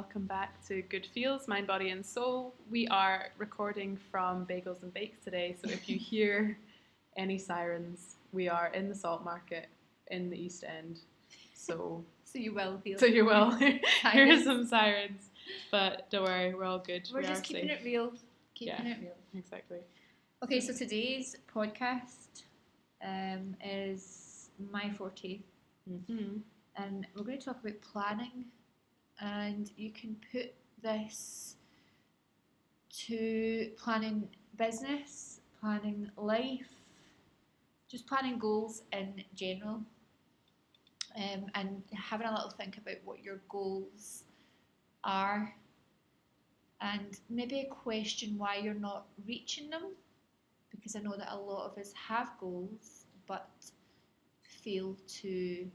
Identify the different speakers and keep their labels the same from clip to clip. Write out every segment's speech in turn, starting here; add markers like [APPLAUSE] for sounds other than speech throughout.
Speaker 1: Hello, hello, and welcome back to Good Feels, Mind, Body, and Soul. We are recording from Bagels and Bakes today, so if you hear any sirens, we are in the salt market in the East End. So,
Speaker 2: So you will feel.
Speaker 1: so you will hear some sirens, but don't worry, we're all good.
Speaker 2: We're
Speaker 1: we
Speaker 2: just keeping
Speaker 1: safe.
Speaker 2: it real. Keeping
Speaker 1: Yeah.
Speaker 2: it real.
Speaker 1: Exactly.
Speaker 2: Okay, so today's podcast um, is my forte,
Speaker 1: hmm
Speaker 2: and we're going to talk about planning. And you can put this to planning business, planning life, just planning goals in general, um, and having a little think about what your goals are, and maybe a question why you're not reaching them, because I know that a lot of us have goals but fail to,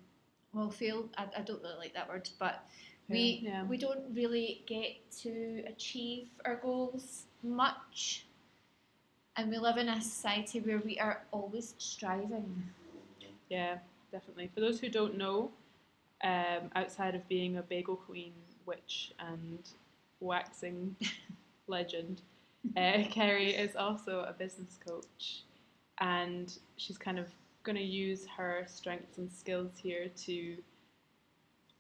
Speaker 2: well, fail. I, I don't really like that word, but we
Speaker 1: Yeah.
Speaker 2: we don't really get to achieve our goals much and we live in a society where we are always striving
Speaker 1: Yeah, definitely. For those who don't know, um, outside of being a bagel queen, witch, and waxing [LAUGHS] legend, uh, Kerry is also a business coach, and she's kind of going to use her strengths and skills here to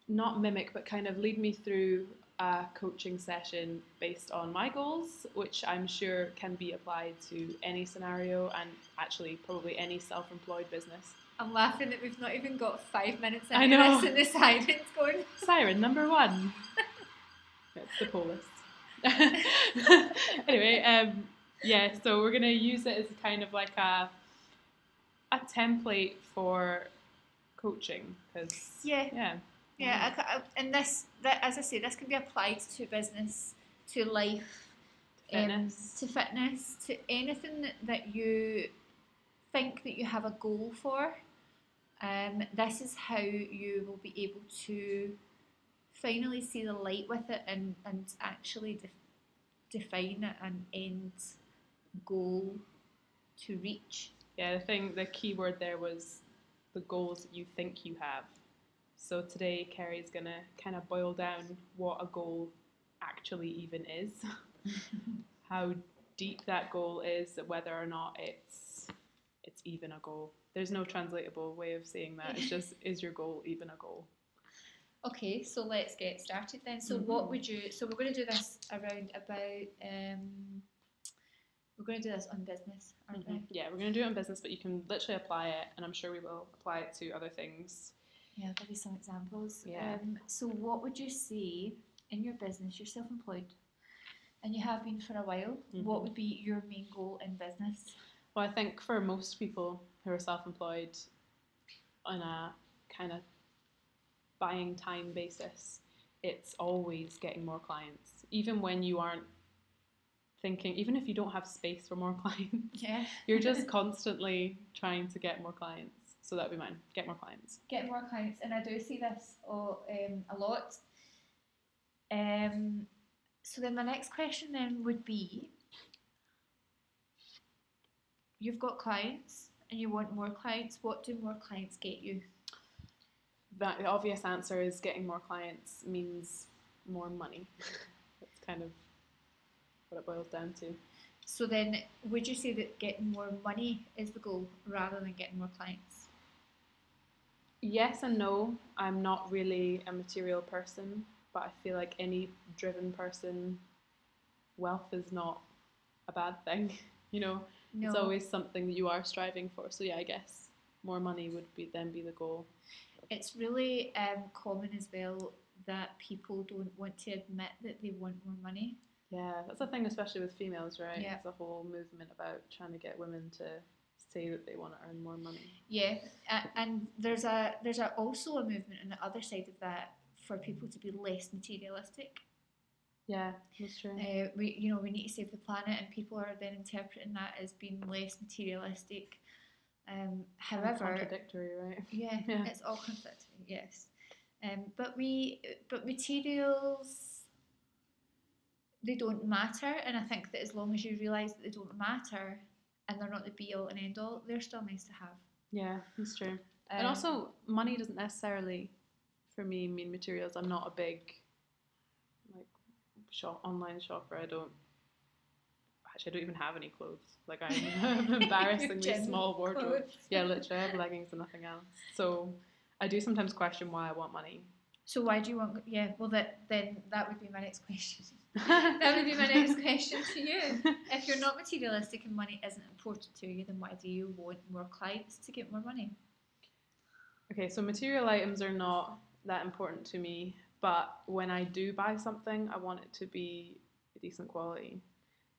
Speaker 1: not mimic, but kind of lead me through a coaching session based on my goals, which I'm sure can be applied to any scenario and actually probably any self-employed business.
Speaker 2: i'm laughing that we've not even got five minutes
Speaker 1: I
Speaker 2: into
Speaker 1: know.
Speaker 2: this and the silence going
Speaker 1: Siren number one. [LAUGHS] It's the coolest. [LAUGHS] anyway, um, yeah, so we're gonna use it as kind of like a a template for coaching because
Speaker 2: yeah
Speaker 1: yeah,
Speaker 2: yeah I, I- and this that as i say this can be applied to business to life um,
Speaker 1: fitness.
Speaker 2: to fitness to anything that, that you think that you have a goal for um, this is how you will be able to finally see the light with it and, and actually de- define an end goal to reach
Speaker 1: yeah, the thing, the key word there was the goals that you think you have. So today, Kerry's gonna kind of boil down what a goal actually even is, [LAUGHS] how deep that goal is, whether or not it's it's even a goal. There's no translatable way of saying that. It's just is your goal even a goal?
Speaker 2: okay so let's get started then so
Speaker 1: Mhm.
Speaker 2: what would you so we're going to do this around about um, we're going to do this on business aren't we
Speaker 1: Yeah, we're gonna do it on business, but you can literally apply it, and I'm sure we will apply it to other things.
Speaker 2: Yeah, I'll give you some examples.
Speaker 1: Yeah.
Speaker 2: Um, so, what would you say in your business? You're self employed and you have been for a while.
Speaker 1: Mhm.
Speaker 2: What would be your main goal in business?
Speaker 1: Well, I think for most people who are self-employed on a kind of buying time basis, it's always getting more clients. Even when you aren't thinking, even if you don't have space for more [LAUGHS] clients,
Speaker 2: Yeah.
Speaker 1: you're just [LAUGHS] constantly trying to get more clients. So that'd be mine. Get more clients.
Speaker 2: Get more clients. And I do see this oh, um, a lot. Um, so, then my next question then would be you've got clients and you want more clients. What do more clients get you?
Speaker 1: That the obvious answer is getting more clients means more money. [LAUGHS] That's kind of what it boils down to.
Speaker 2: So, then would you say that getting more money is the goal rather than getting more clients?
Speaker 1: Yes and no. I'm not really a material person, but I feel like any driven person, wealth is not a bad thing. [LAUGHS] You know,
Speaker 2: No.
Speaker 1: it's always something that you are striving for. So yeah, I guess more money would be then be the goal.
Speaker 2: It's really um, common as well that people don't want to admit that they want more money.
Speaker 1: Yeah, that's the thing, especially with females, right?
Speaker 2: Yeah.
Speaker 1: It's a whole movement about trying to get women to say that they want to earn more money.
Speaker 2: Yeah, and there's a there's a, also a movement on the other side of that for people to be less materialistic.
Speaker 1: Yeah, that's true.
Speaker 2: Uh, we you know we need to save the planet, and people are then interpreting that as being less materialistic. Um,
Speaker 1: And
Speaker 2: however,
Speaker 1: contradictory, right? [LAUGHS]
Speaker 2: yeah,
Speaker 1: Yeah.
Speaker 2: it's all contradictory. Yes, um, but we but materials they don't matter, and I think that as long as you realise that they don't matter and they're not the be all and end all, they're still nice to have.
Speaker 1: Yeah, that's true. and
Speaker 2: Um,
Speaker 1: also, money doesn't necessarily, for me, mean materials. I'm not a big like shop online shopper. I don't. Actually, I don't even have any clothes. Like I have an embarrassingly small wardrobe.
Speaker 2: clothes.
Speaker 1: Yeah, literally, I have leggings and nothing else. So I do sometimes question why I want money.
Speaker 2: So why do you want? Yeah, well, that then that would be my next [LAUGHS] question. [LAUGHS] that would be my next question to you. If you're not materialistic and money isn't important to you, then why do you want more clients to get more money?
Speaker 1: Okay, so material items are not that important to me, but when I do buy something, I want it to be a decent quality.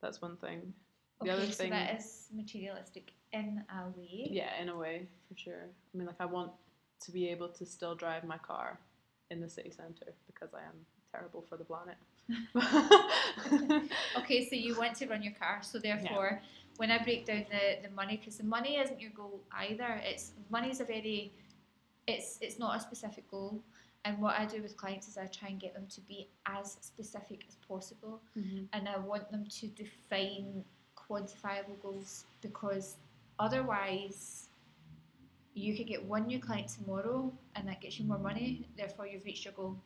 Speaker 1: That's one thing. The
Speaker 2: okay,
Speaker 1: other
Speaker 2: so
Speaker 1: thing-
Speaker 2: that is materialistic in a way.
Speaker 1: Yeah, in a way, for sure. I mean, like, I want to be able to still drive my car in the city centre because I am terrible for the planet. [LAUGHS]
Speaker 2: Okay, so you want to run your car, so therefore, when I break down the, the money, because the money isn't your goal either. It's money is a very, it's it's not a specific goal. And what I do with clients is I try and get them to be as specific as possible,
Speaker 1: Mhm.
Speaker 2: and I want them to define quantifiable goals because otherwise, you could get one new client tomorrow, and that gets you more money. Therefore, you've reached your goal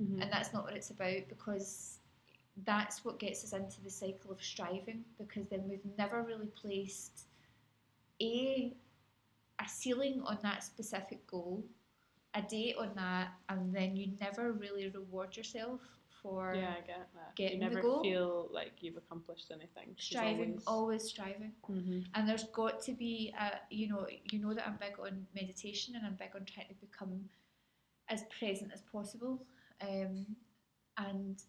Speaker 1: Mhm.
Speaker 2: and that's not what it's about because that's what gets us into the cycle of striving because then we've never really placed a a ceiling on that specific goal a date on that and then you never really reward yourself for
Speaker 1: Yeah, I get that.
Speaker 2: getting
Speaker 1: you
Speaker 2: the
Speaker 1: never
Speaker 2: goal.
Speaker 1: feel like you've accomplished anything.
Speaker 2: striving
Speaker 1: always-
Speaker 2: always striving
Speaker 1: Mhm.
Speaker 2: and there's got to be a, you know you know that I'm big on meditation and I'm big on trying to become as present as possible um, and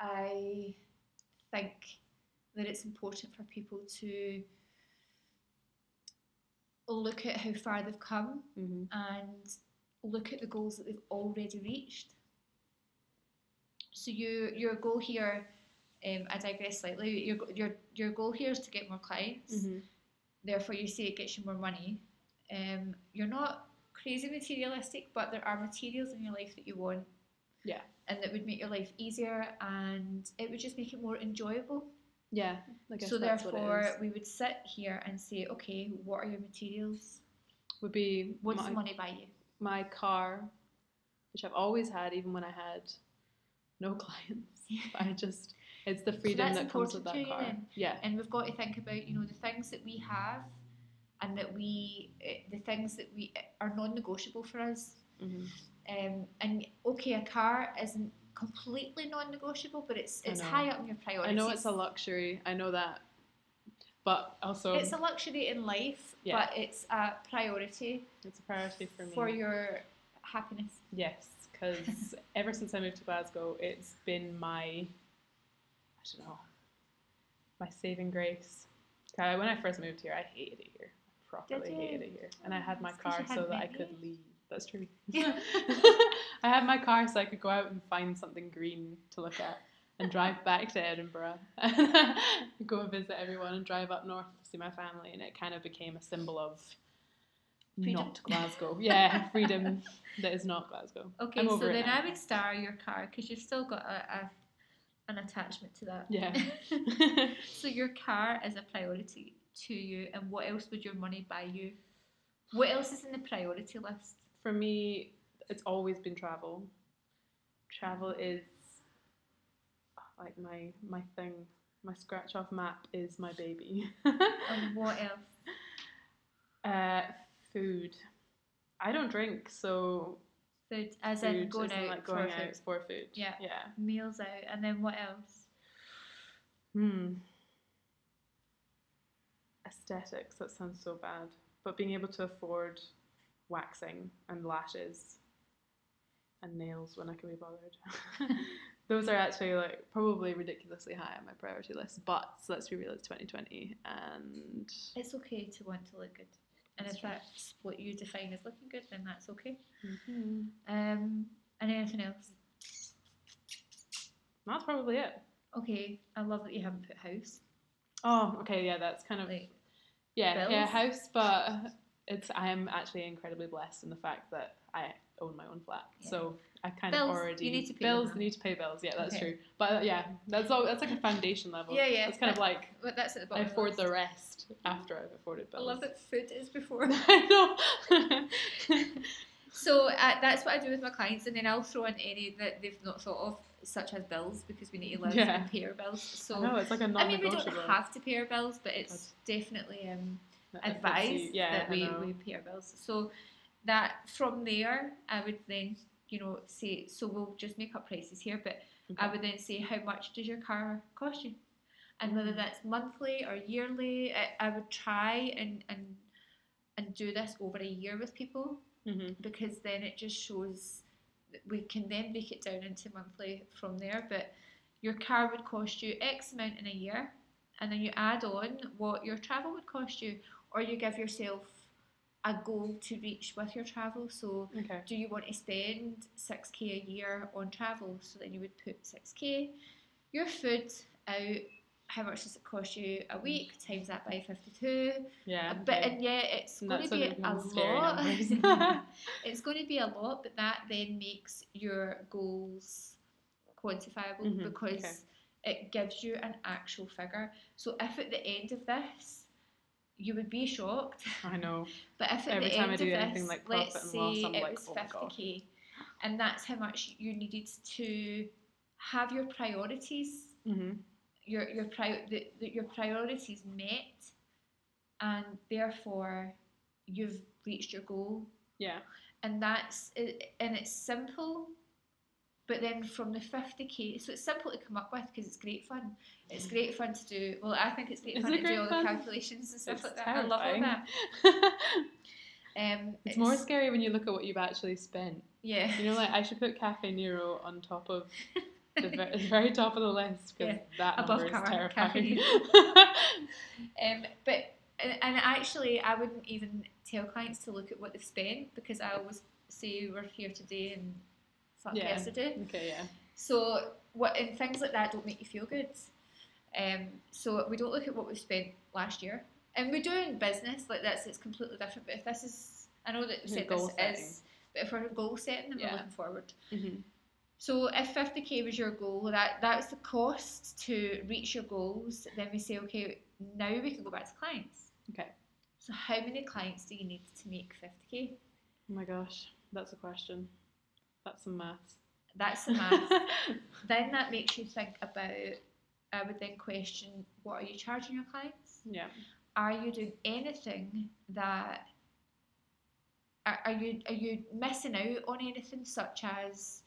Speaker 2: I think that it's important for people to look at how far they've come
Speaker 1: Mhm.
Speaker 2: and look at the goals that they've already reached. So you, your goal here, um, I digress slightly. Your, your your goal here is to get more clients.
Speaker 1: Mhm.
Speaker 2: Therefore, you say it gets you more money. Um, you're not crazy materialistic, but there are materials in your life that you want.
Speaker 1: Yeah.
Speaker 2: And that would make your life easier, and it would just make it more enjoyable.
Speaker 1: Yeah,
Speaker 2: So
Speaker 1: that's what it
Speaker 2: therefore, we would sit here and say, okay, what are your materials?
Speaker 1: Would be
Speaker 2: What does money buy you?
Speaker 1: my car, which I've always had, even when I had no clients. [LAUGHS] I just, it's the freedom
Speaker 2: that's
Speaker 1: that comes with that car.
Speaker 2: then?
Speaker 1: Yeah,
Speaker 2: and we've got to think about you know the things that we have and that we eh, the things that we eh, are non-negotiable for us
Speaker 1: hmm
Speaker 2: um, and okay a car isn't completely non-negotiable but it's it's high up in your priorities
Speaker 1: I know it's a luxury. I know that, but also
Speaker 2: it's a luxury in life
Speaker 1: Yeah.
Speaker 2: but it's a priority
Speaker 1: it's a priority for me.
Speaker 2: for your happiness
Speaker 1: Yes, because ever since I moved to Glasgow, it's been my, I don't know, my saving grace. When I first moved here, I hated it here. I properly hated it here. And I had my car
Speaker 2: had
Speaker 1: so that I could leave. That's true.
Speaker 2: Yeah. [LAUGHS] [LAUGHS]
Speaker 1: I had my car so I could go out and find something green to look at and drive back to Edinburgh [LAUGHS] and go and visit everyone and drive up north to see my family. And it kind of became a symbol of
Speaker 2: Freedom.
Speaker 1: not Glasgow. Yeah, [LAUGHS] freedom that is not Glasgow.
Speaker 2: okay so then
Speaker 1: now.
Speaker 2: I would star your car because you've still got a, a an attachment to that
Speaker 1: Yeah. [LAUGHS]
Speaker 2: So your car is a priority to you, and what else would your money buy you? What else is in the priority list?
Speaker 1: For me, it's always been travel. Travel is like my my thing. My scratch off map is my baby.
Speaker 2: And what [LAUGHS] else?
Speaker 1: uh, food. I don't drink, so
Speaker 2: Food, as
Speaker 1: food
Speaker 2: in going out
Speaker 1: like going
Speaker 2: for
Speaker 1: out
Speaker 2: food.
Speaker 1: for food.
Speaker 2: Yeah.
Speaker 1: Yeah.
Speaker 2: Meals out, and then what else?
Speaker 1: Hmm. Aesthetics. That sounds so bad, but being able to afford waxing and lashes and nails when I can be bothered. [LAUGHS] Those are actually like probably ridiculously high on my priority list. But so let's be real, it's 2020, and
Speaker 2: It's okay to want to look good, and
Speaker 1: That's
Speaker 2: if
Speaker 1: true.
Speaker 2: that's what you define as looking good, then that's okay.
Speaker 1: Mhm.
Speaker 2: Um, and anything else?
Speaker 1: that's probably it.
Speaker 2: Okay, I love that you haven't put house.
Speaker 1: Oh, okay, yeah, that's kind of
Speaker 2: Like,
Speaker 1: yeah, yeah, house, but it's I am actually incredibly blessed in the fact that I own my own flat,
Speaker 2: Yeah.
Speaker 1: so I kind
Speaker 2: Bills,
Speaker 1: of
Speaker 2: you
Speaker 1: already
Speaker 2: need to pay
Speaker 1: bills need to pay bills. Yeah, that's
Speaker 2: Okay.
Speaker 1: true. But uh, yeah, that's all. That's like a foundation level.
Speaker 2: Yeah, yeah,
Speaker 1: It's kind of like
Speaker 2: but that's at the bottom. of
Speaker 1: afford
Speaker 2: the
Speaker 1: the rest after I've afforded
Speaker 2: I love that food is before. [LAUGHS]
Speaker 1: I know. [LAUGHS]
Speaker 2: So uh, that's what I do with my clients, and then I'll throw in any that they've not thought of, such as bills, because we need to live
Speaker 1: Yeah.
Speaker 2: and pay our bills. So
Speaker 1: I know it's like a
Speaker 2: I mean, we don't have to pay our bills, but it's definitely um, advised.
Speaker 1: Yeah,
Speaker 2: that we, we pay our bills. So that from there, I would then you know say so we'll just make up prices here, but I would then say how much does your car cost you, and whether
Speaker 1: Mm.
Speaker 2: that's monthly or yearly. I, I would try and and and do this over a year with people
Speaker 1: Mhm.
Speaker 2: because then it just shows that we can then break it down into monthly from there. But your car would cost you X amount in a year, and then you add on what your travel would cost you, or you give yourself a goal to reach with your travel. So,
Speaker 1: Okay.
Speaker 2: do you want to spend 6k a year on travel? So then you would put 6k. Your food out, how much does it cost you a week? Times that by 52.
Speaker 1: Yeah.
Speaker 2: But
Speaker 1: okay.
Speaker 2: and yeah, it's
Speaker 1: And
Speaker 2: going to be a lot. [LAUGHS] [LAUGHS] it's going to be a lot, but that then makes your goals quantifiable
Speaker 1: Mhm,
Speaker 2: because
Speaker 1: okay.
Speaker 2: it gives you an actual figure. So if at the end of this, you would be shocked,
Speaker 1: I know. [LAUGHS]
Speaker 2: but if at
Speaker 1: Every
Speaker 2: the
Speaker 1: time I do
Speaker 2: of
Speaker 1: anything
Speaker 2: this,
Speaker 1: like
Speaker 2: let's
Speaker 1: profit and
Speaker 2: say
Speaker 1: loss, I'm
Speaker 2: it
Speaker 1: like,
Speaker 2: was
Speaker 1: "Oh my God."
Speaker 2: 50k, and that's how much you needed to have your priorities
Speaker 1: hmm
Speaker 2: your your pri- the, the, your priorities met, and therefore you've reached your goal.
Speaker 1: Yeah.
Speaker 2: And that's it, and it's simple, but then from the fifty k, so it's simple to come up with because it's great fun. It's great fun to do. Well, I think it's great
Speaker 1: Is
Speaker 2: fun to do all
Speaker 1: fun?
Speaker 2: the calculations and stuff
Speaker 1: It's
Speaker 2: like that. I love all that. [LAUGHS] Um,
Speaker 1: it's more scary when you look at what you've actually spent.
Speaker 2: Yeah.
Speaker 1: You know, like I should put Caffè Nero on top of [LAUGHS] the very, the very top of the list because
Speaker 2: Yeah,
Speaker 1: that
Speaker 2: above
Speaker 1: number is terrifying. [LAUGHS]
Speaker 2: Um, but and, and actually, I wouldn't even tell clients to look at what they've spent because I always say we're here today and fuck
Speaker 1: Yeah.
Speaker 2: yesterday.
Speaker 1: okay, yeah.
Speaker 2: So what and things like that don't make you feel good. Um, so we don't look at what we spent last year, and we do in business like that's It's completely different. But if this is, I know that we said this
Speaker 1: setting.
Speaker 2: is, but if we're goal setting, then
Speaker 1: Yeah.
Speaker 2: we're looking forward.
Speaker 1: hmm
Speaker 2: So if 50k was your goal, that that's the cost to reach your goals. Then we say, okay, now we can go back to clients.
Speaker 1: Okay.
Speaker 2: So how many clients do you need to make 50k?
Speaker 1: Oh my gosh, that's a question. That's some maths.
Speaker 2: That's the math. [LAUGHS] then that makes you think about. I would then question, what are you charging your clients?
Speaker 1: yeah.
Speaker 2: Are you doing anything that? Are, are you are you missing out on anything such as?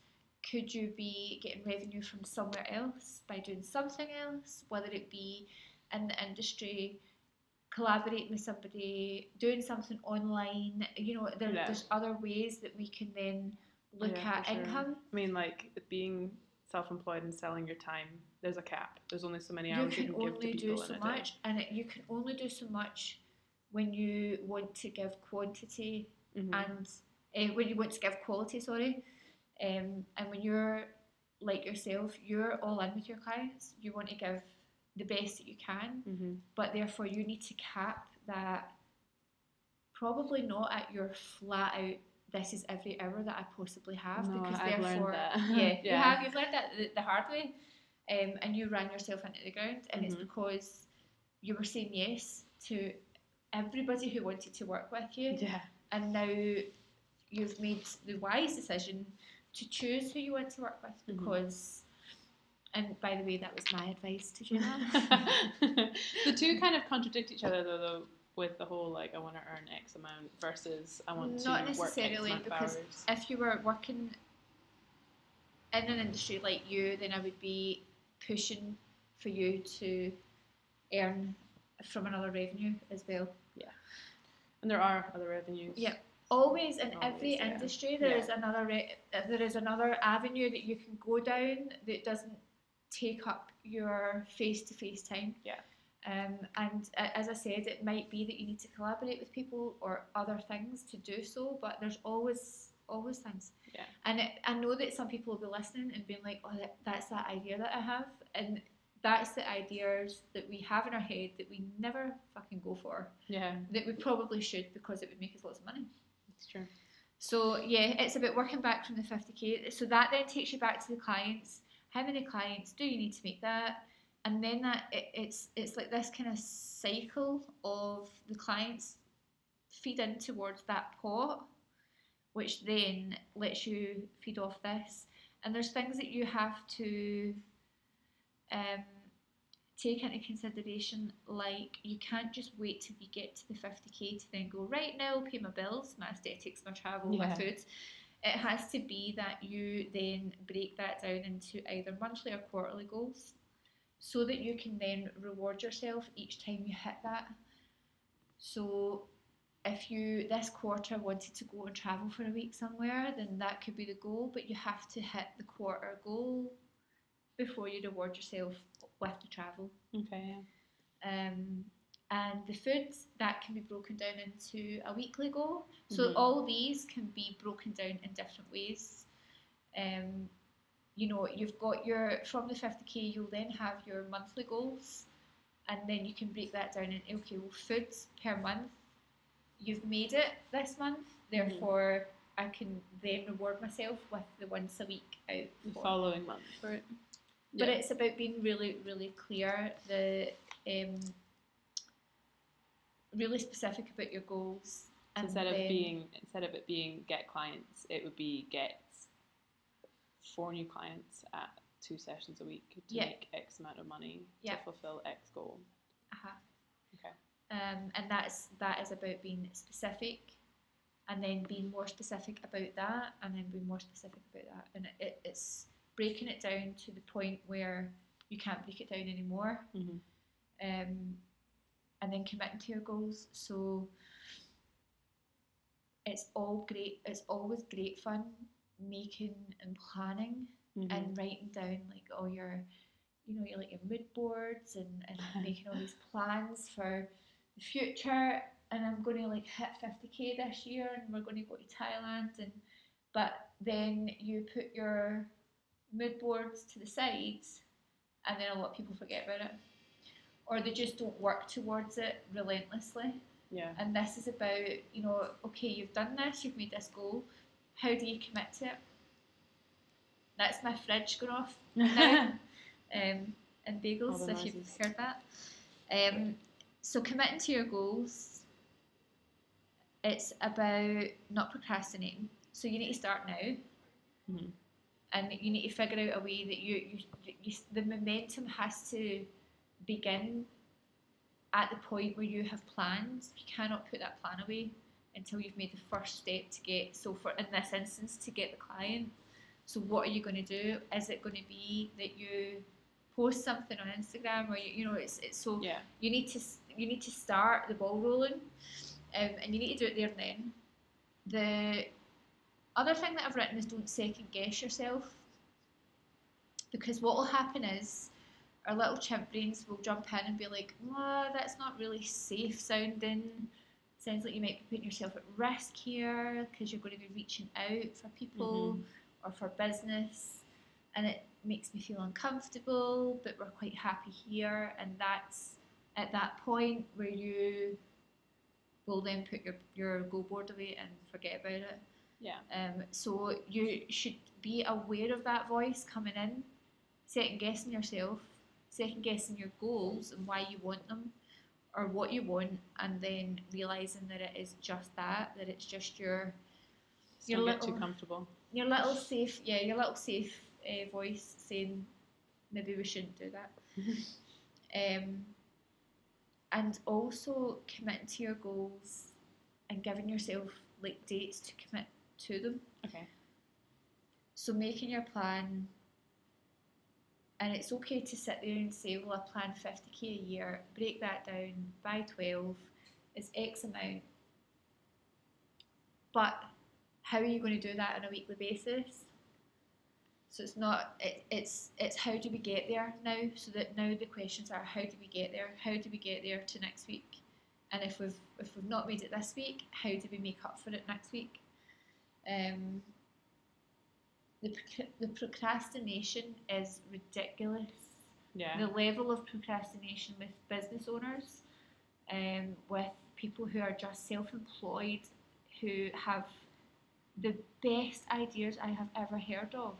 Speaker 2: Could you be getting revenue from somewhere else by doing something else, whether it be in the industry, collaborating with somebody, doing something online? You know, there,
Speaker 1: Yeah.
Speaker 2: there's other ways that we can then look
Speaker 1: Yeah,
Speaker 2: at
Speaker 1: sure.
Speaker 2: income.
Speaker 1: I mean, like being self-employed and selling your time. There's a cap. There's only so many hours you
Speaker 2: can
Speaker 1: can, give
Speaker 2: only
Speaker 1: to
Speaker 2: do
Speaker 1: people
Speaker 2: so
Speaker 1: in a day.
Speaker 2: much and it, you can only do so much when you want to give quantity
Speaker 1: Mhm.
Speaker 2: and uh, when you want to give quality sorry um, and when you're like yourself you're all in with your clients you want to give the best that you can
Speaker 1: Mhm.
Speaker 2: but therefore you need to cap that probably not at your flat out this is every hour that I possibly have
Speaker 1: No,
Speaker 2: because
Speaker 1: I've learned
Speaker 2: therefore
Speaker 1: that.
Speaker 2: yeah, [LAUGHS] you have you've learned that the, the hard way um, and you ran yourself into the ground and it's
Speaker 1: Mhm.
Speaker 2: because you were saying yes to everybody who wanted to work with you
Speaker 1: Yeah.
Speaker 2: and now you've made the wise decision to choose who you want to work with
Speaker 1: Mhm.
Speaker 2: because and by the way that was my advice to Jenna [LAUGHS]
Speaker 1: the two kind of contradict each other though, though with the whole like I want to earn X amount versus I want
Speaker 2: Not
Speaker 1: to work X
Speaker 2: necessarily, because
Speaker 1: hours.
Speaker 2: if you were working in an industry like you, then I would be pushing for you to earn from another revenue as well.
Speaker 1: Yeah, and there are other revenues.
Speaker 2: Yeah. Always in every
Speaker 1: yeah.
Speaker 2: industry, there
Speaker 1: Yeah.
Speaker 2: is another re- there is another avenue that you can go down that doesn't take up your face to face time.
Speaker 1: Yeah.
Speaker 2: Um, and uh, as I said, it might be that you need to collaborate with people or other things to do so, but there's always always things.
Speaker 1: Yeah.
Speaker 2: And it, I know that some people will be listening and being like, "Oh, that, that's that idea that I have," and that's the ideas that we have in our head that we never fucking go for.
Speaker 1: Yeah,
Speaker 2: That we probably should because it would make us lots of money.
Speaker 1: it's true.
Speaker 2: So yeah, it's about working back from the 50k. So that then takes you back to the clients. How many clients do you need to make that? And then that it, it's it's like this kind of cycle of the clients feed in towards that pot, which then lets you feed off this. And there's things that you have to um, take into consideration, like you can't just wait till you get to the 50k to then go, right now, I'll pay my bills, my aesthetics, my travel, my
Speaker 1: Yeah.
Speaker 2: food. It has to be that you then break that down into either monthly or quarterly goals so that you can then reward yourself each time you hit that. So if you this quarter wanted to go and travel for a week somewhere, then that could be the goal, but you have to hit the quarter goal before you reward yourself with the travel.
Speaker 1: Okay.
Speaker 2: Um, and the food that can be broken down into a weekly goal. So
Speaker 1: Mhm.
Speaker 2: all these can be broken down in different ways. Um, you know, you've got your from the fifty k, you'll then have your monthly goals, and then you can break that down into okay, well, food per month. You've made it this month, therefore I can then reward myself with the once a week out.
Speaker 1: The following month for it.
Speaker 2: but
Speaker 1: Yeah.
Speaker 2: it's about being really, really clear, the um, really specific about your goals.
Speaker 1: So instead of being instead of it being get clients, it would be get four new clients at two sessions a week to
Speaker 2: Yeah.
Speaker 1: make X amount of money
Speaker 2: Yeah.
Speaker 1: to fulfill X goal.
Speaker 2: uh-huh.
Speaker 1: Okay.
Speaker 2: um, and that's that is about being specific, and then being more specific about that, and then being more specific about that, and it, it, it's breaking it down to the point where you can't break it down anymore.
Speaker 1: Mm-hmm.
Speaker 2: um, and then committing to your goals. So it's all great. It's always great fun making and planning
Speaker 1: Mm-hmm.
Speaker 2: and writing down like all your, you know, your like your mood boards and, and [LAUGHS] making all these plans for the future. And I'm going to like hit 50k this year, and we're going to go to Thailand. And but then you put your mood boards to the sides, and then a lot of people forget about it or they just don't work towards it relentlessly.
Speaker 1: yeah.
Speaker 2: And this is about, you know, okay, you've done this, you've made this goal. How do you commit to it? That's my fridge going [LAUGHS] off now. um, and bagels, if you've heard that. Um, so committing to your goals, it's about not procrastinating. So you need to start now
Speaker 1: Mhm.
Speaker 2: and you need to figure out a way that you, you, you the momentum has to begin at the point where you have plans. You cannot put that plan away until you've made the first step to get. So for in this instance, to get the client. So what are you going to do? Is it going to be that you post something on Instagram, or you, you know, it's it's so
Speaker 1: Yeah.
Speaker 2: you need to you need to start the ball rolling, um, and you need to do it there and then. The other thing that I've written is don't second guess yourself, because what will happen is our little chimp brains will jump in and be like, "Oh, that's not really safe sounding. Sounds like you might be putting yourself at risk here because you're going to be reaching out for people or for business, and it makes me feel uncomfortable. But we're quite happy here, and that's at that point where you will then put your your go board away and forget about it.
Speaker 1: Yeah.
Speaker 2: Um, so you should be aware of that voice coming in, second guessing yourself, second guessing your goals and why you want them, or what you want, and then realizing that it is just that, that it's just your Your
Speaker 1: don't too
Speaker 2: little-
Speaker 1: comfortable.
Speaker 2: your little safe, yeah, your little safe uh, voice saying maybe we shouldn't do that. [LAUGHS] um, and also committing to your goals and giving yourself like dates to commit to them.
Speaker 1: Okay.
Speaker 2: So making your plan, and it's okay to sit there and say, well, I plan 50k a year, break that down by 12 it's X amount. But how are you going to do that on a weekly basis? So it's not, it, it's, it's how do we get there now? So that now the questions are how do we get there? How do we get there to next week? And if we've, if we've not made it this week, how do we make up for it next week? Um, the, proc- the procrastination is ridiculous.
Speaker 1: Yeah.
Speaker 2: The level of procrastination with business owners, um, with people who are just self employed, who have the best ideas I have ever heard of,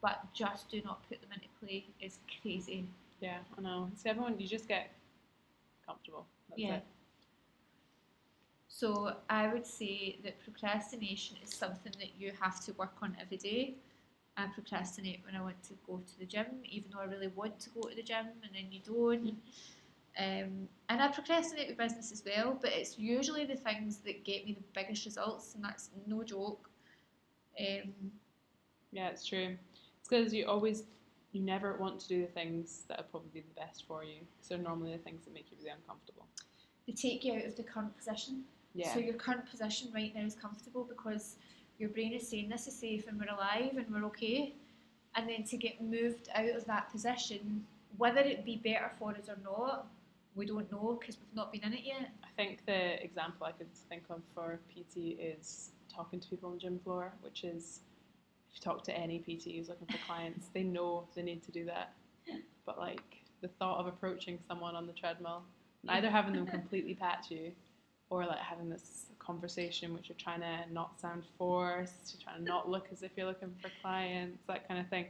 Speaker 2: but just do not put them into play is crazy.
Speaker 1: Yeah, I know. So everyone, you just get comfortable. That's
Speaker 2: Yeah.
Speaker 1: it.
Speaker 2: So I would say that procrastination is something that you have to work on every day. I procrastinate when I want to go to the gym, even though I really want to go to the gym, and then you don't. Um, and I procrastinate with business as well, but it's usually the things that get me the biggest results, and that's no joke. Um,
Speaker 1: Yeah, it's true. It's because you always, you never want to do the things that are probably the best for you. So normally the things that make you really uncomfortable.
Speaker 2: they take you out of the current position.
Speaker 1: Yeah.
Speaker 2: So your current position right now is comfortable because your brain is saying this is safe and we're alive and we're okay. And then to get moved out of that position, whether it be better for us or not, we don't know because we've not been in it yet.
Speaker 1: I think the example I could think of for PT is talking to people on the gym floor, which is if you talk to any PT who's looking for clients, they know they need to do that. [LAUGHS] But like the thought of approaching someone on the treadmill, either having them [LAUGHS] completely pat you, or like having this conversation which you're trying to not sound forced, you're trying to not look as if you're looking for clients, that kind of thing,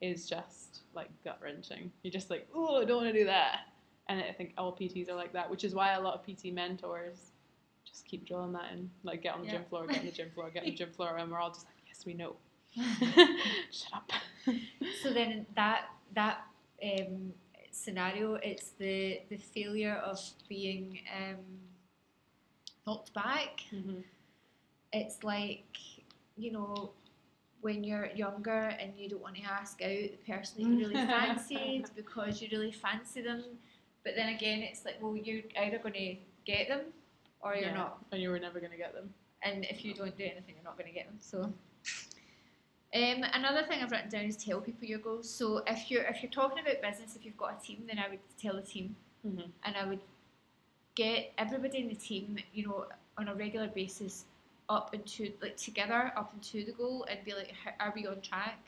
Speaker 1: is just like gut wrenching. You're just like, oh, I don't want to do that. And I think all PTs are like that, which is why a lot of PT mentors just keep drilling that in. Like, get on the
Speaker 2: Yeah.
Speaker 1: gym floor, get on the gym floor, get on the gym floor, and we're all just like, yes, we know. [LAUGHS] Shut up. [LAUGHS]
Speaker 2: So then that that um, scenario, it's the the failure of being um, knocked back.
Speaker 1: hmm
Speaker 2: it's like you know when you're younger and you don't want to ask out the person that you really [LAUGHS] fancied because you really fancy them but then again it's like well you're either going to get them or you're
Speaker 1: Yeah.
Speaker 2: not
Speaker 1: And you were never going to get them.
Speaker 2: and if you don't do anything you're not going to get them so um, another thing I've written down is tell people your goals. So if you're if you're talking about business, if you've got a team, then I would tell the team
Speaker 1: Mm-hmm.
Speaker 2: and I would get everybody in the team, you know, on a regular basis up into like together up into the goal and be like, are we on track?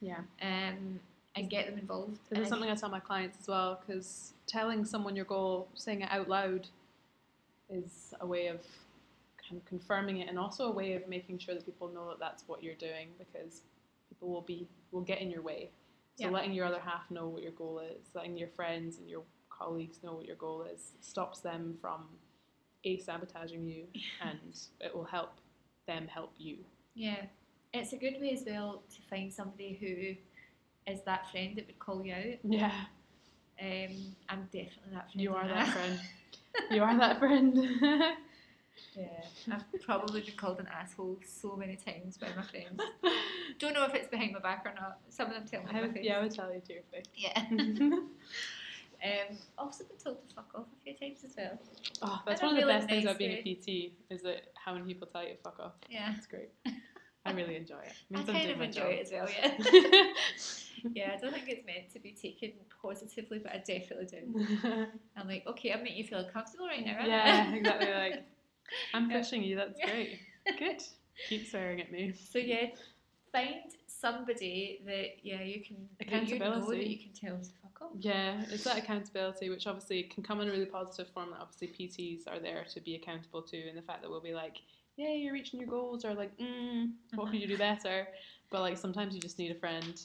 Speaker 1: Yeah.
Speaker 2: Um, and get them involved.
Speaker 1: This
Speaker 2: And
Speaker 1: is something I tell my clients as well because telling someone your goal, saying it out loud, is a way of kind of confirming it and also a way of making sure that people know that that's what you're doing because people will be will get in your way. So
Speaker 2: Yeah.
Speaker 1: letting your other half know what your goal is, letting your friends and your colleagues know what your goal is, stops them from a sabotaging you [LAUGHS] and it will help them help you.
Speaker 2: yeah, it's a good way as well to find somebody who is that friend that would call you out.
Speaker 1: Yeah,
Speaker 2: Um, I'm definitely that friend.
Speaker 1: you are that friend. [LAUGHS] You are that friend. [LAUGHS]
Speaker 2: Yeah, I've probably been called an asshole so many times by my friends. Don't know if it's behind my back or not. Some of them tell me
Speaker 1: I
Speaker 2: my
Speaker 1: would,
Speaker 2: face.
Speaker 1: yeah, I would tell you to your face.
Speaker 2: Yeah. Um, also been told to fuck off a few times as well.
Speaker 1: Oh, that's one of the
Speaker 2: really
Speaker 1: best things about being a PT is that how many people tell you to fuck off.
Speaker 2: Yeah.
Speaker 1: It's great. I really enjoy it. [LAUGHS]
Speaker 2: I
Speaker 1: I'm
Speaker 2: kind of enjoy it as well, yeah. [LAUGHS] yeah, I don't think it's meant to be taken positively, but I definitely do. [LAUGHS] I'm like, okay, I'm making you feel uncomfortable right now, aren't
Speaker 1: yeah, exactly. Like I'm pushing you. That's
Speaker 2: Yeah.
Speaker 1: great. Good. Keep swearing at me.
Speaker 2: So yeah, find somebody that yeah you can that you know that you can tell to
Speaker 1: Yeah, it's that accountability, which obviously can come in a really positive form. That obviously PTs are there to be accountable to, and the fact that we'll be like, "Yeah, you're reaching your goals," or like, mm, "What could you do [LAUGHS] better?" But like sometimes you just need a friend.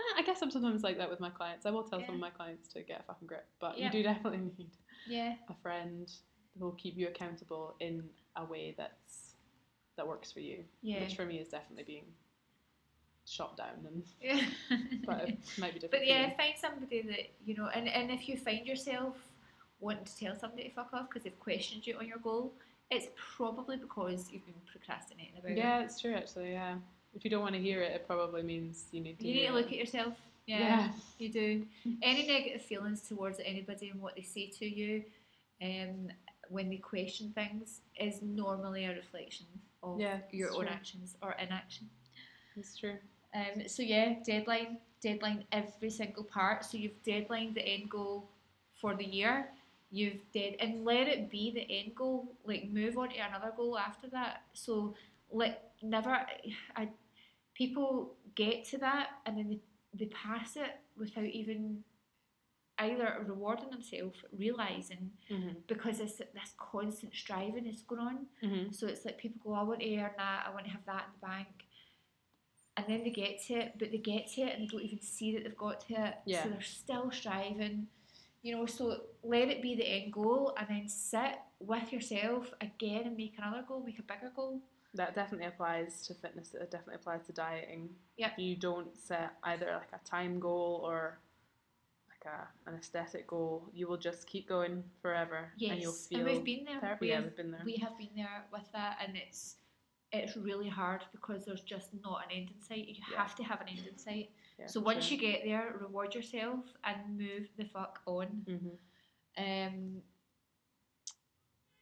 Speaker 1: Eh, I guess I'm sometimes like that with my clients. I will tell some of my clients to get a fucking grip, but
Speaker 2: Yeah.
Speaker 1: you do definitely [LAUGHS] need
Speaker 2: Yeah,
Speaker 1: a friend who will keep you accountable in a way that's that works for you.
Speaker 2: yeah,
Speaker 1: Which for me is definitely being shot down, and
Speaker 2: yeah.
Speaker 1: but [LAUGHS] it might be different.
Speaker 2: But yeah, find somebody that you know, and, and if you find yourself wanting to tell somebody to fuck off because they've questioned you on your goal, it's probably because you've been procrastinating about
Speaker 1: Yeah, it's true actually. Yeah, if you don't want to hear it, it probably means you need to.
Speaker 2: You need to look
Speaker 1: it.
Speaker 2: at yourself. Yeah,
Speaker 1: Yeah.
Speaker 2: you do. [LAUGHS] Any negative feelings towards anybody and what they say to you, um, when they question things, is normally a reflection of
Speaker 1: Yeah,
Speaker 2: your own
Speaker 1: true.
Speaker 2: actions or inaction.
Speaker 1: It's true.
Speaker 2: Um, so yeah, deadline, deadline every single part. So you've deadlined the end goal for the year. You've dead and let it be the end goal. Like move on to another goal after that. So like never, I people get to that and then they, they pass it without even either rewarding themselves, realizing
Speaker 1: hmm
Speaker 2: because this this constant striving is going on.
Speaker 1: hmm
Speaker 2: So it's like people go, I want to earn that, I want to have that in the bank. And then they get to it, but they get to it and they don't even see that they've got to it.
Speaker 1: Yeah.
Speaker 2: So they're still striving. You know, so let it be the end goal and then sit with yourself again and make another goal, make a bigger goal.
Speaker 1: That definitely applies to fitness. It definitely applies to dieting. If you don't set either like a time goal or like a, an aesthetic goal, you will just keep going forever,
Speaker 2: Yes,
Speaker 1: and you'll feel.
Speaker 2: and we've been there.
Speaker 1: terrible.
Speaker 2: We
Speaker 1: yeah,
Speaker 2: have,
Speaker 1: we've been there.
Speaker 2: we have been there with that, and it's it's really hard because there's just not an end in sight. You
Speaker 1: Yeah.
Speaker 2: have to have an end in sight.
Speaker 1: yeah,
Speaker 2: so once
Speaker 1: sure.
Speaker 2: you get there, reward yourself and move the fuck on.
Speaker 1: Mhm.
Speaker 2: Um,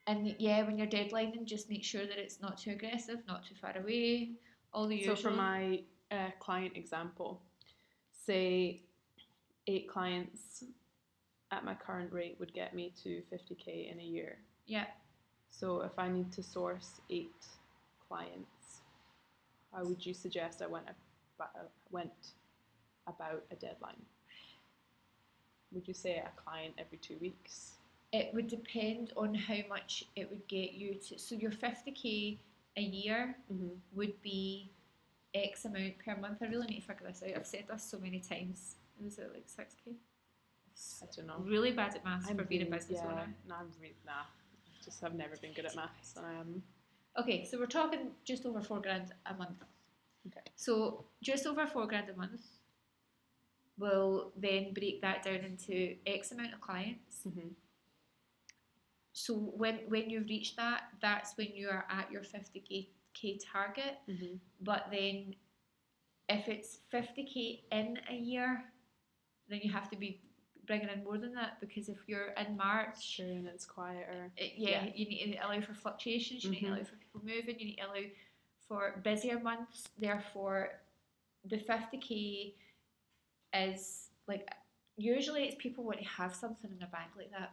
Speaker 2: and yeah, when you're deadlining, just make sure that it's not too aggressive, not too far away. All the
Speaker 1: So
Speaker 2: usual.
Speaker 1: for my uh, client example, say eight clients at my current rate would get me to 50k in a year.
Speaker 2: yeah,
Speaker 1: So if I need to source eight clients, how would you suggest I went about, went about a deadline? Would you say a client every two weeks?
Speaker 2: it would depend on how much it would get you to. So your fifty k a year
Speaker 1: Mm-hmm.
Speaker 2: would be X amount per month. I really need to figure this out. I've said this so many times. Was it like six k?
Speaker 1: I don't know.
Speaker 2: Really bad at maths
Speaker 1: I'm
Speaker 2: for being a
Speaker 1: really-
Speaker 2: business
Speaker 1: yeah,
Speaker 2: owner.
Speaker 1: No, I'm really nah. I just have never been good at maths, and I am.
Speaker 2: Okay, so we're talking just over four grand a month.
Speaker 1: Okay.
Speaker 2: So just over four grand a month. We'll then break that down into X amount of clients.
Speaker 1: Mm-hmm.
Speaker 2: So when when you've reached that, that's when you are at your fifty k k target.
Speaker 1: Mm-hmm.
Speaker 2: But then, if it's fifty k in a year, then you have to be bringing in more than that because if you're in March,
Speaker 1: Sure, and it's quieter.
Speaker 2: it, yeah,
Speaker 1: Yeah.
Speaker 2: you need to allow for fluctuations. You need to
Speaker 1: Mhm.
Speaker 2: allow for people moving. You need to allow for busier months. Therefore, the fifty k is like usually it's people want to have something in their bank like that.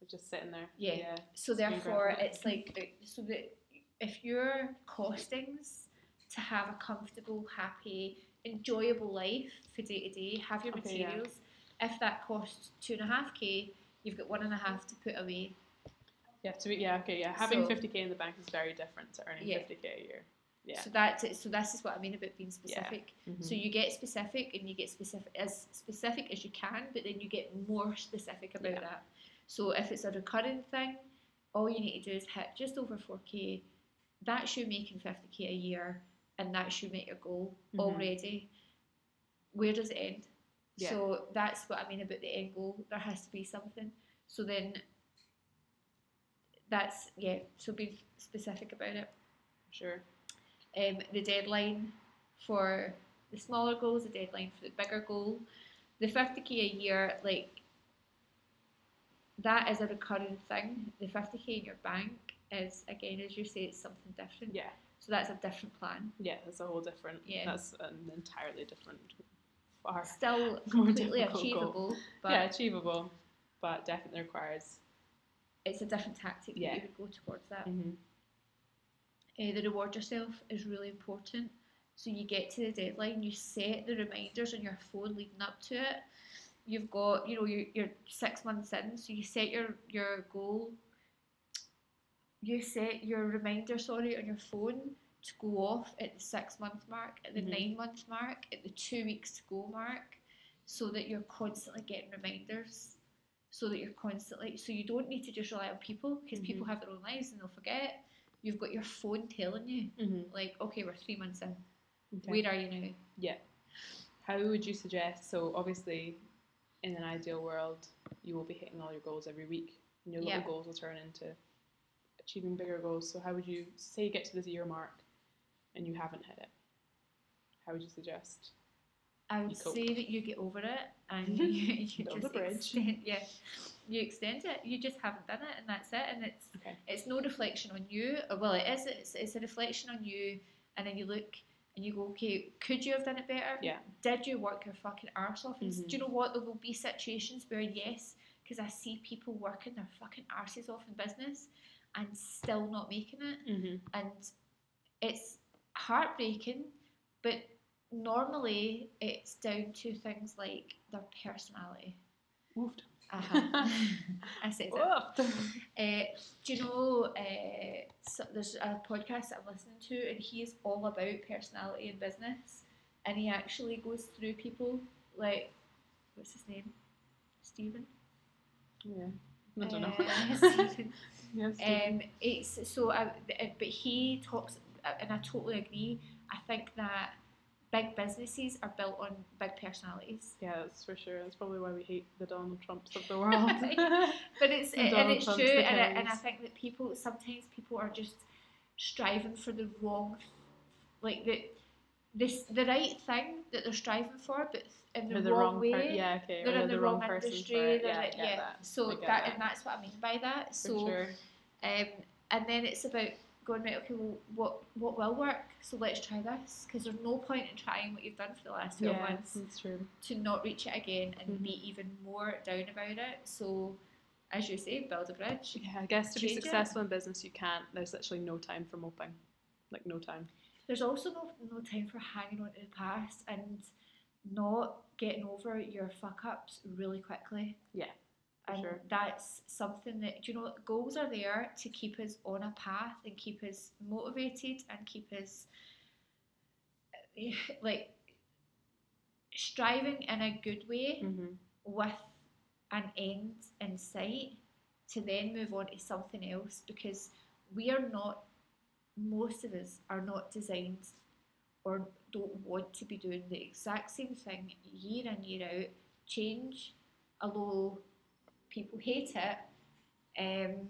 Speaker 1: They're just sitting there.
Speaker 2: Yeah.
Speaker 1: Yeah.
Speaker 2: So
Speaker 1: It's
Speaker 2: therefore, it's like so that if your costings to have a comfortable, happy, enjoyable life for day to day, have your
Speaker 1: Okay, yeah.
Speaker 2: If that costs two and a half k, you've got one and a half to put away.
Speaker 1: Yeah. To be, yeah. Okay. Yeah. Having
Speaker 2: So-
Speaker 1: 50k in the bank is very different to earning
Speaker 2: Yeah.
Speaker 1: 50k a year. Yeah.
Speaker 2: So that's it. So this is what I mean about being specific.
Speaker 1: Mhm.
Speaker 2: So you get specific and you get specific as specific as you can, but then you get more specific about
Speaker 1: Yeah.
Speaker 2: that. So if it's a recurring thing, all you need to do is hit just over 4k. That's you making 50k a year, and that's you make your goal
Speaker 1: Mhm.
Speaker 2: already. Where does it end?
Speaker 1: Yeah.
Speaker 2: So that's what I mean about the end goal. There has to be something. So then that's yeah. So be specific about it
Speaker 1: Sure.
Speaker 2: um, the deadline for the smaller goals, the deadline for the bigger goal. The 50k a year, like, that is a recurring thing. The 50k in your bank is, again, as you say, it's something different.
Speaker 1: Yeah.
Speaker 2: So that's a different plan.
Speaker 1: Yeah. That's a whole different.
Speaker 2: Yeah.
Speaker 1: That's an entirely different. Far.
Speaker 2: Still [LAUGHS] completely
Speaker 1: goal.
Speaker 2: achievable, but
Speaker 1: yeah, achievable, but definitely requires.
Speaker 2: it's a different tactic
Speaker 1: Yeah.
Speaker 2: that you would go towards that.
Speaker 1: Mm-hmm.
Speaker 2: Uh, the reward yourself is really important. So you get to the deadline, you set the reminders on your phone leading up to it. You've got, you know, you're, you're six months in, so you set your, your goal. You set your reminder, sorry, on your phone to go off at the six month mark, at the
Speaker 1: Mhm.
Speaker 2: nine month mark, at the two weeks to go mark, so that you're constantly getting reminders. So that you're constantly, so you don't need to just rely on people because people
Speaker 1: Mhm.
Speaker 2: have their own lives and they'll forget you've got your phone telling you,
Speaker 1: Mm-hmm.
Speaker 2: like, okay, we're three months in.
Speaker 1: Okay.
Speaker 2: Where are you now?
Speaker 1: Yeah. How would you suggest? So obviously, in an ideal world, you will be hitting all your goals every week, and your
Speaker 2: Yeah.
Speaker 1: little goals will turn into achieving bigger goals. So how would you say you get to this year mark, and you haven't hit it? How would you suggest?
Speaker 2: I would say that you get over it and [LAUGHS] [LAUGHS] you, you
Speaker 1: Build a
Speaker 2: just
Speaker 1: bridge.
Speaker 2: extend, [LAUGHS] yeah, you extend it. You just haven't done it, and that's it. And it's
Speaker 1: Okay.
Speaker 2: it's no reflection on you. Or, well, it is. It's, it's a reflection on you. And then you look and you go, okay, could you have done it better?
Speaker 1: Yeah.
Speaker 2: Did you work your fucking arse off? And
Speaker 1: Mhm.
Speaker 2: do you know what? There will be situations where yes, because I see people working their fucking arses off in business and still not making it.
Speaker 1: Mm-hmm.
Speaker 2: and it's heartbreaking but normally it's down to things like their personality
Speaker 1: Woofed.
Speaker 2: uh-huh. [LAUGHS] I said it.
Speaker 1: Woofed.
Speaker 2: Uh, do you know uh, so there's a podcast that I'm listening to and he is all about personality in business and he actually goes through people like what's his name Stephen
Speaker 1: Yeah. I don't know.
Speaker 2: uh, [LAUGHS]
Speaker 1: yes.
Speaker 2: Um, it's so, I, but he talks, and I totally agree. I think that big businesses are built on big personalities,
Speaker 1: yeah, that's for sure. That's probably why we hate the Donald Trumps of the [LAUGHS] world.
Speaker 2: but it's
Speaker 1: And
Speaker 2: and it's
Speaker 1: Trump's
Speaker 2: true, and I, and I think that people sometimes people are just striving for the wrong, like the this the right thing that they're striving for, but in the,
Speaker 1: Or
Speaker 2: wrong,
Speaker 1: per-
Speaker 2: way.
Speaker 1: yeah, okay.
Speaker 2: They're in the, wrong,
Speaker 1: person
Speaker 2: industry.
Speaker 1: Yeah,
Speaker 2: like- yeah.
Speaker 1: that.
Speaker 2: So
Speaker 1: get
Speaker 2: that, and that's what I mean by that.
Speaker 1: For
Speaker 2: So
Speaker 1: sure.
Speaker 2: Um, and then it's about going right. Okay, well, what what will work? So let's try this because there's no point in trying what you've done for the last twelve
Speaker 1: Yeah,
Speaker 2: months
Speaker 1: that's true.
Speaker 2: to not reach it again and
Speaker 1: Mhm.
Speaker 2: be even more down about it. So, as you say, build a bridge.
Speaker 1: Yeah, I guess to be
Speaker 2: Change it.
Speaker 1: successful in business, you can't. There's literally no time for moping. Like no time.
Speaker 2: There's also no, no time for hanging on to the past and not getting over your fuck ups really quickly.
Speaker 1: Yeah,
Speaker 2: and
Speaker 1: sure.
Speaker 2: that's something that do you know goals are there to keep us on a path and keep us motivated and keep us [LAUGHS] like striving in a good way
Speaker 1: hmm
Speaker 2: with an end in sight to then move on to something else because we are not most of us are not designed or don't want to be doing the exact same thing year in year out change although people hate it um,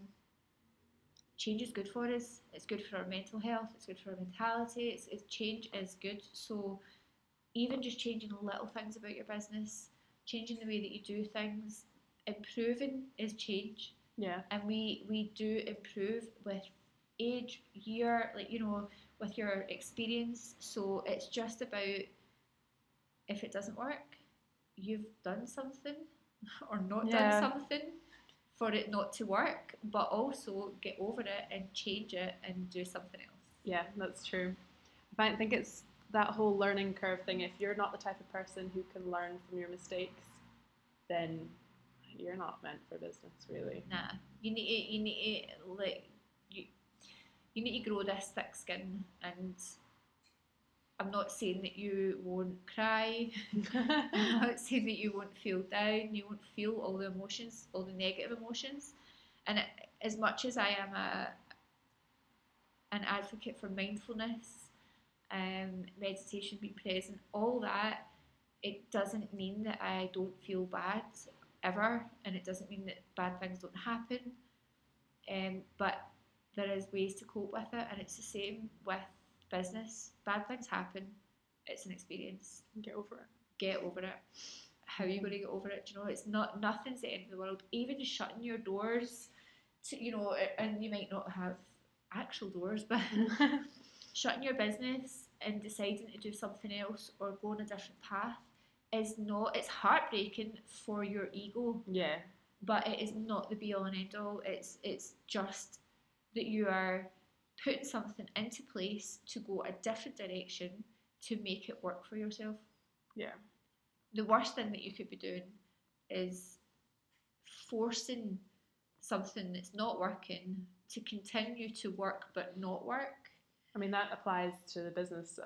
Speaker 2: change is good for us. It's good for our mental health. It's good for our mentality. It's, it's change is good. So even just changing little things about your business changing the way that you do things improving is change.
Speaker 1: Yeah.
Speaker 2: and we we do improve with age year like you know with your experience. So it's just about if it doesn't work you've done something [LAUGHS] or not
Speaker 1: Yeah.
Speaker 2: done something for it not to work but also get over it and change it and do something else
Speaker 1: Yeah, that's true. I think it's that whole learning curve thing. If you're not the type of person who can learn from your mistakes, then you're not meant for business, really.
Speaker 2: nah you need to, you need to like you you need to grow this thick skin and I'm not saying that you won't cry [LAUGHS] I'm not saying that you won't feel down, you won't feel all the emotions, all the negative emotions. And it, as much as I am a an advocate for mindfulness, um, meditation, being present, all that, it doesn't mean that I don't feel bad ever, and it doesn't mean that bad things don't happen. Um, but there is ways to cope with it, and it's the same with business. Bad things happen. It's an experience
Speaker 1: Get over it.
Speaker 2: get over it. How are you going to get over it? Do you know, it's not nothing's the end of the world. Even shutting your doors, to you know, and you might not have actual doors, but [LAUGHS] [LAUGHS] shutting your business and deciding to do something else or go on a different path is not. It's heartbreaking for your ego,
Speaker 1: yeah.
Speaker 2: but it is not the be all and end all. It's it's just that you are putting something into place to go a different direction to make it work for yourself
Speaker 1: Yeah.
Speaker 2: the worst thing that you could be doing is forcing something that's not working to continue to work but not work.
Speaker 1: I mean, that applies to the business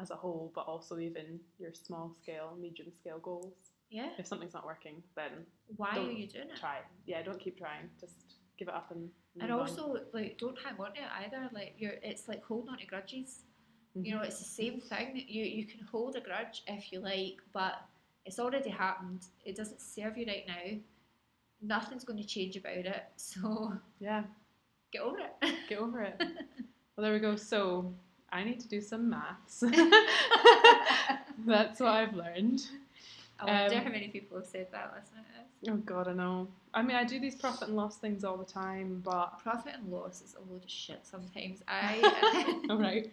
Speaker 1: as a whole, but also even your small scale, medium scale goals.
Speaker 2: Yeah.
Speaker 1: If something's not working, then
Speaker 2: Why are you doing it?
Speaker 1: try. Yeah, don't keep trying. Just give it up and.
Speaker 2: And also, like, don't hang on to it either. Like, you're, it's like holding on to grudges. You
Speaker 1: Mhm.
Speaker 2: know, it's the same thing. You you can hold a grudge if you like, but it's already happened. It doesn't serve you right now. Nothing's going to change about it. [LAUGHS] So
Speaker 1: yeah,
Speaker 2: get over it. [LAUGHS]
Speaker 1: get over it. well, there we go. So I need to do some maths. [LAUGHS] That's what I've learned.
Speaker 2: I wonder
Speaker 1: Um,
Speaker 2: how many people have said that last night.
Speaker 1: Oh God, I know. I mean, I do these profit and loss things all the time, but
Speaker 2: Profit and loss is a load of shit sometimes. I [LAUGHS] [LAUGHS]
Speaker 1: all right.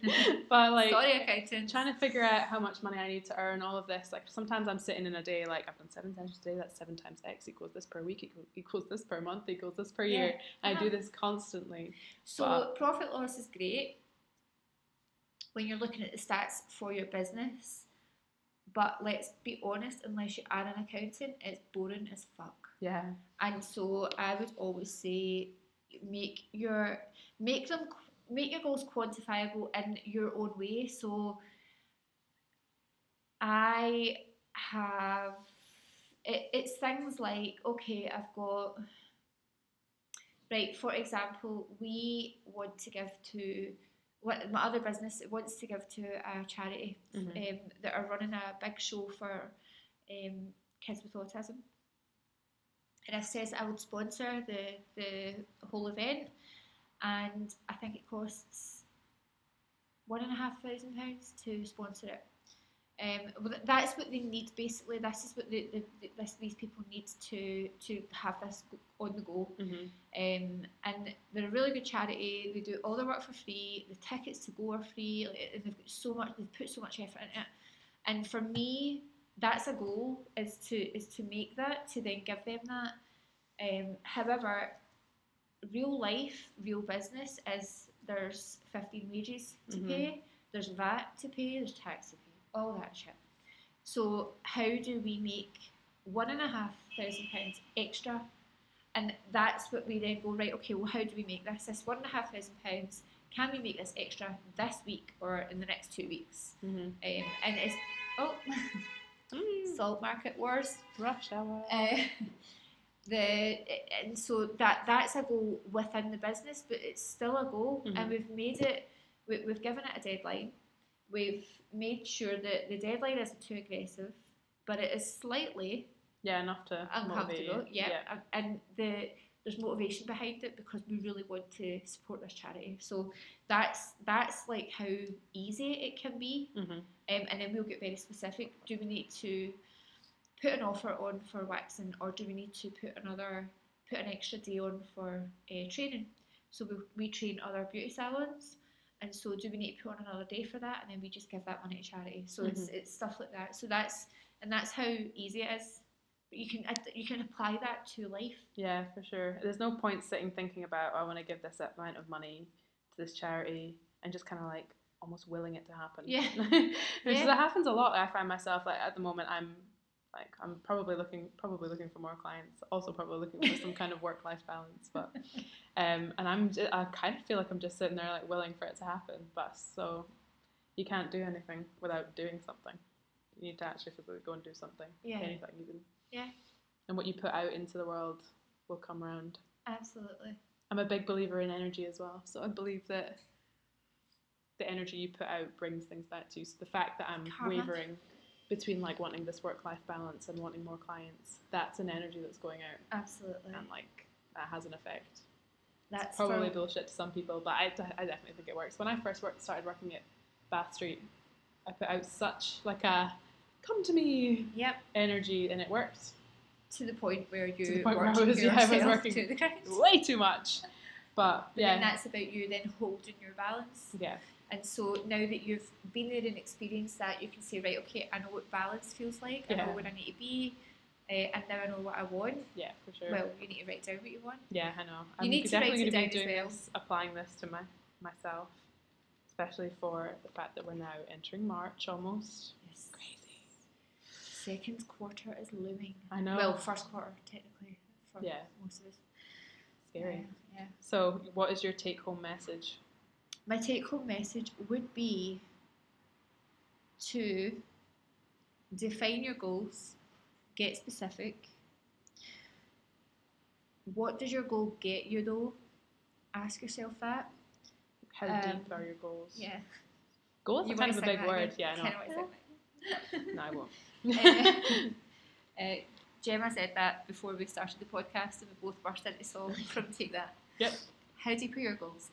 Speaker 1: But like,
Speaker 2: sorry, accountant.
Speaker 1: trying to figure out how much money I need to earn, all of this. Like sometimes I'm sitting in a day, like I've done seven sessions today. That's seven times X equals this per week equals, equals this per month equals this per year. I do
Speaker 2: Uh-huh.
Speaker 1: this constantly.
Speaker 2: So
Speaker 1: but-
Speaker 2: profit loss is great when you're looking at the stats for your business. But let's be honest, unless you are an accountant, it's boring as fuck.
Speaker 1: Yeah.
Speaker 2: And so I would always say make your make them make your goals quantifiable in your own way. So I have it, it's things like okay, I've got right. For example, we want to give to what my other business wants to give to a charity
Speaker 1: Mhm.
Speaker 2: um, that are running a big show for um, kids with autism. And I says I would sponsor the the whole event, and I think it costs one and a half thousand pounds to sponsor it. Um, that's what they need. Basically, this is what the, the, the, this, these people need to to have this on the go.
Speaker 1: Mhm.
Speaker 2: Um, and they're a really good charity. They do all their work for free. The tickets to go are free. Like, and they've got so much. They've put so much effort in it. And for me, that's a goal is to is to make that to then give them that. Um, however, real life, real business is there's 15 wages to
Speaker 1: Mhm.
Speaker 2: pay, there's VAT to pay, there's tax to pay, all that shit. So how do we make one and a half thousand pounds extra? And that's what we then go right. Okay, well, how do we make this? This one and a half thousand pounds. Can we make this extra this week or in the next two weeks?
Speaker 1: Mhm.
Speaker 2: Um, and it's oh, [LAUGHS]
Speaker 1: Mm.
Speaker 2: salt market wars.
Speaker 1: Rush hour.
Speaker 2: Uh, [LAUGHS] the and so that that's a goal within the business, but it's still a goal,
Speaker 1: Mhm.
Speaker 2: and we've made it. We, we've given it a deadline. We've made sure that the deadline isn't too aggressive, but it is slightly
Speaker 1: yeah, enough to
Speaker 2: uncomfortable. Yeah, and- and the there's motivation behind it because we really want to support this charity. So that's that's like how easy it can be.
Speaker 1: Mhm.
Speaker 2: Um, and then we'll get very specific. Do we need to put an offer on for waxing, or do we need to put another put an extra day on for uh, training? So we, we train other beauty salons, and so do we need to put on another day for that? And then we just give that money to charity. So it's it's stuff like that. So that's and that's how easy it is. You can you can apply that to life.
Speaker 1: Yeah, for sure. There's no point sitting thinking about "Oh, I want to give this amount of money to this charity and just kind of like almost willing it to happen.
Speaker 2: Yeah. [LAUGHS]
Speaker 1: Which
Speaker 2: Yeah.
Speaker 1: that happens a lot. I find myself like at the moment I'm like I'm probably looking probably looking for more clients. Also probably looking for some kind of work life balance. But [LAUGHS] um, and I'm j- I kind of feel like I'm just sitting there like willing for it to happen. But so you can't do anything without doing something. You need to actually physically go and do something.
Speaker 2: Yeah.
Speaker 1: Anything even.
Speaker 2: Yeah.
Speaker 1: And what you put out into the world will come around.
Speaker 2: Absolutely.
Speaker 1: I'm a big believer in energy as well. So I believe that the energy you put out brings things back to you. So the fact that I'm wavering between like wanting this work life balance and wanting more clients, that's an energy that's going out
Speaker 2: Absolutely.
Speaker 1: and like that has an effect.
Speaker 2: That's
Speaker 1: Probably
Speaker 2: for,
Speaker 1: bullshit to some people, but I, I definitely think it works. When I first worked, started working at Bath Street, I put out such like a come to me
Speaker 2: Yep.
Speaker 1: energy and it works.
Speaker 2: To the point where you to
Speaker 1: the point where I was- yeah, I was working
Speaker 2: to
Speaker 1: way too much. But yeah,
Speaker 2: then that's about you then holding your balance.
Speaker 1: yeah,
Speaker 2: And so now that you've been there and experienced that, you can say, right, okay, I know what balance feels like. I know where I need to be. Uh, and now I know what I want.
Speaker 1: yeah, for sure.
Speaker 2: Well, you need to write down what you want.
Speaker 1: Yeah, I know.
Speaker 2: You
Speaker 1: I'm
Speaker 2: need to write it
Speaker 1: going to be
Speaker 2: down as well.
Speaker 1: this, applying this to my myself, especially for the fact that we're now entering March almost.
Speaker 2: Yes.
Speaker 1: Crazy.
Speaker 2: Second quarter is looming.
Speaker 1: I know.
Speaker 2: Well, first quarter, technically, for
Speaker 1: Yeah.
Speaker 2: most of us.
Speaker 1: scary.
Speaker 2: Yeah, yeah.
Speaker 1: So, what is your take-home message?
Speaker 2: My take home message would be to define your goals, get specific. What does your goal get you though? Ask yourself that.
Speaker 1: How
Speaker 2: Um,
Speaker 1: deep are your goals?
Speaker 2: Yeah.
Speaker 1: Goals are kind of a big word. Yeah, I know.
Speaker 2: Kinda wanna sing that.
Speaker 1: No, I won't. [LAUGHS] [LAUGHS]
Speaker 2: Uh, Gemma said that before we started the podcast, and we both burst into song [LAUGHS] from Take That.
Speaker 1: Yep.
Speaker 2: How deep are your goals?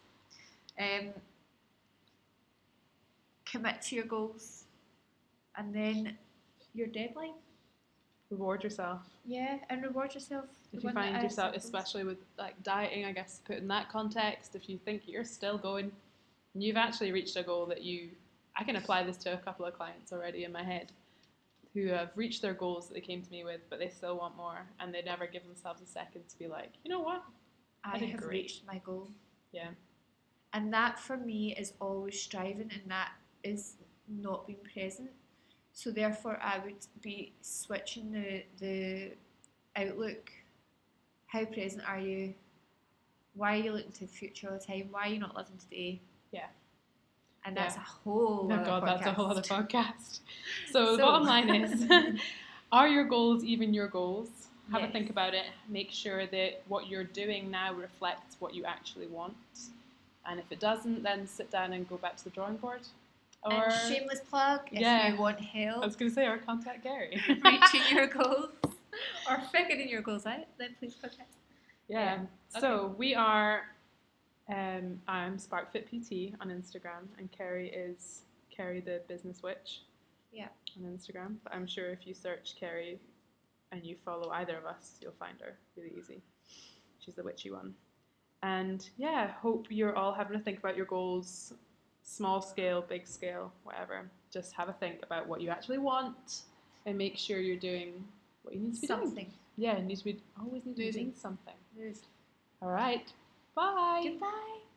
Speaker 2: Um, commit to your goals, and then your deadline.
Speaker 1: Reward yourself.
Speaker 2: Yeah, and reward yourself.
Speaker 1: If you find yourself, especially with like dieting, I guess, put in that context, if you think you're still going, and you've actually reached a goal that you, I can apply this to a couple of clients already in my head, who have reached their goals that they came to me with, but they still want more, and they never give themselves a second to be like, you know what?
Speaker 2: I
Speaker 1: I
Speaker 2: have
Speaker 1: great.
Speaker 2: reached my goal.
Speaker 1: Yeah.
Speaker 2: And that for me is always striving, and that is not being present. So therefore, I would be switching the the outlook. How present are you? Why are you looking to the future all the time? Why are you not living today?
Speaker 1: Yeah.
Speaker 2: And
Speaker 1: Yeah.
Speaker 2: that's a whole.
Speaker 1: Oh
Speaker 2: other
Speaker 1: god, that's a whole other
Speaker 2: podcast. [LAUGHS]
Speaker 1: podcast. So, the bottom line is, [LAUGHS] [LAUGHS] Are your goals even your goals? Have a think about it. Make sure that what you're doing now reflects what you actually want. And if it doesn't, then sit down and go back to the drawing board. Or
Speaker 2: and shameless plug if
Speaker 1: Yeah.
Speaker 2: you want help.
Speaker 1: I was going to say, or contact Gary.
Speaker 2: reaching your goals or figuring your goals out, then please contact.
Speaker 1: Yeah.
Speaker 2: Yeah.
Speaker 1: So we are. Um, I'm SparkFit PT on Instagram, and Kerry is Kerry the Business Witch.
Speaker 2: Yeah.
Speaker 1: On Instagram, but I'm sure if you search Kerry, and you follow either of us, you'll find her really easy. She's the witchy one. And yeah, hope you're all having to think about your goals, small scale, big scale, whatever. Just have a think about what you actually want, and make sure you're doing what you need to be doing.
Speaker 2: Something.
Speaker 1: Yeah, it needs to be always need to be doing something. All right. Bye.
Speaker 2: Goodbye.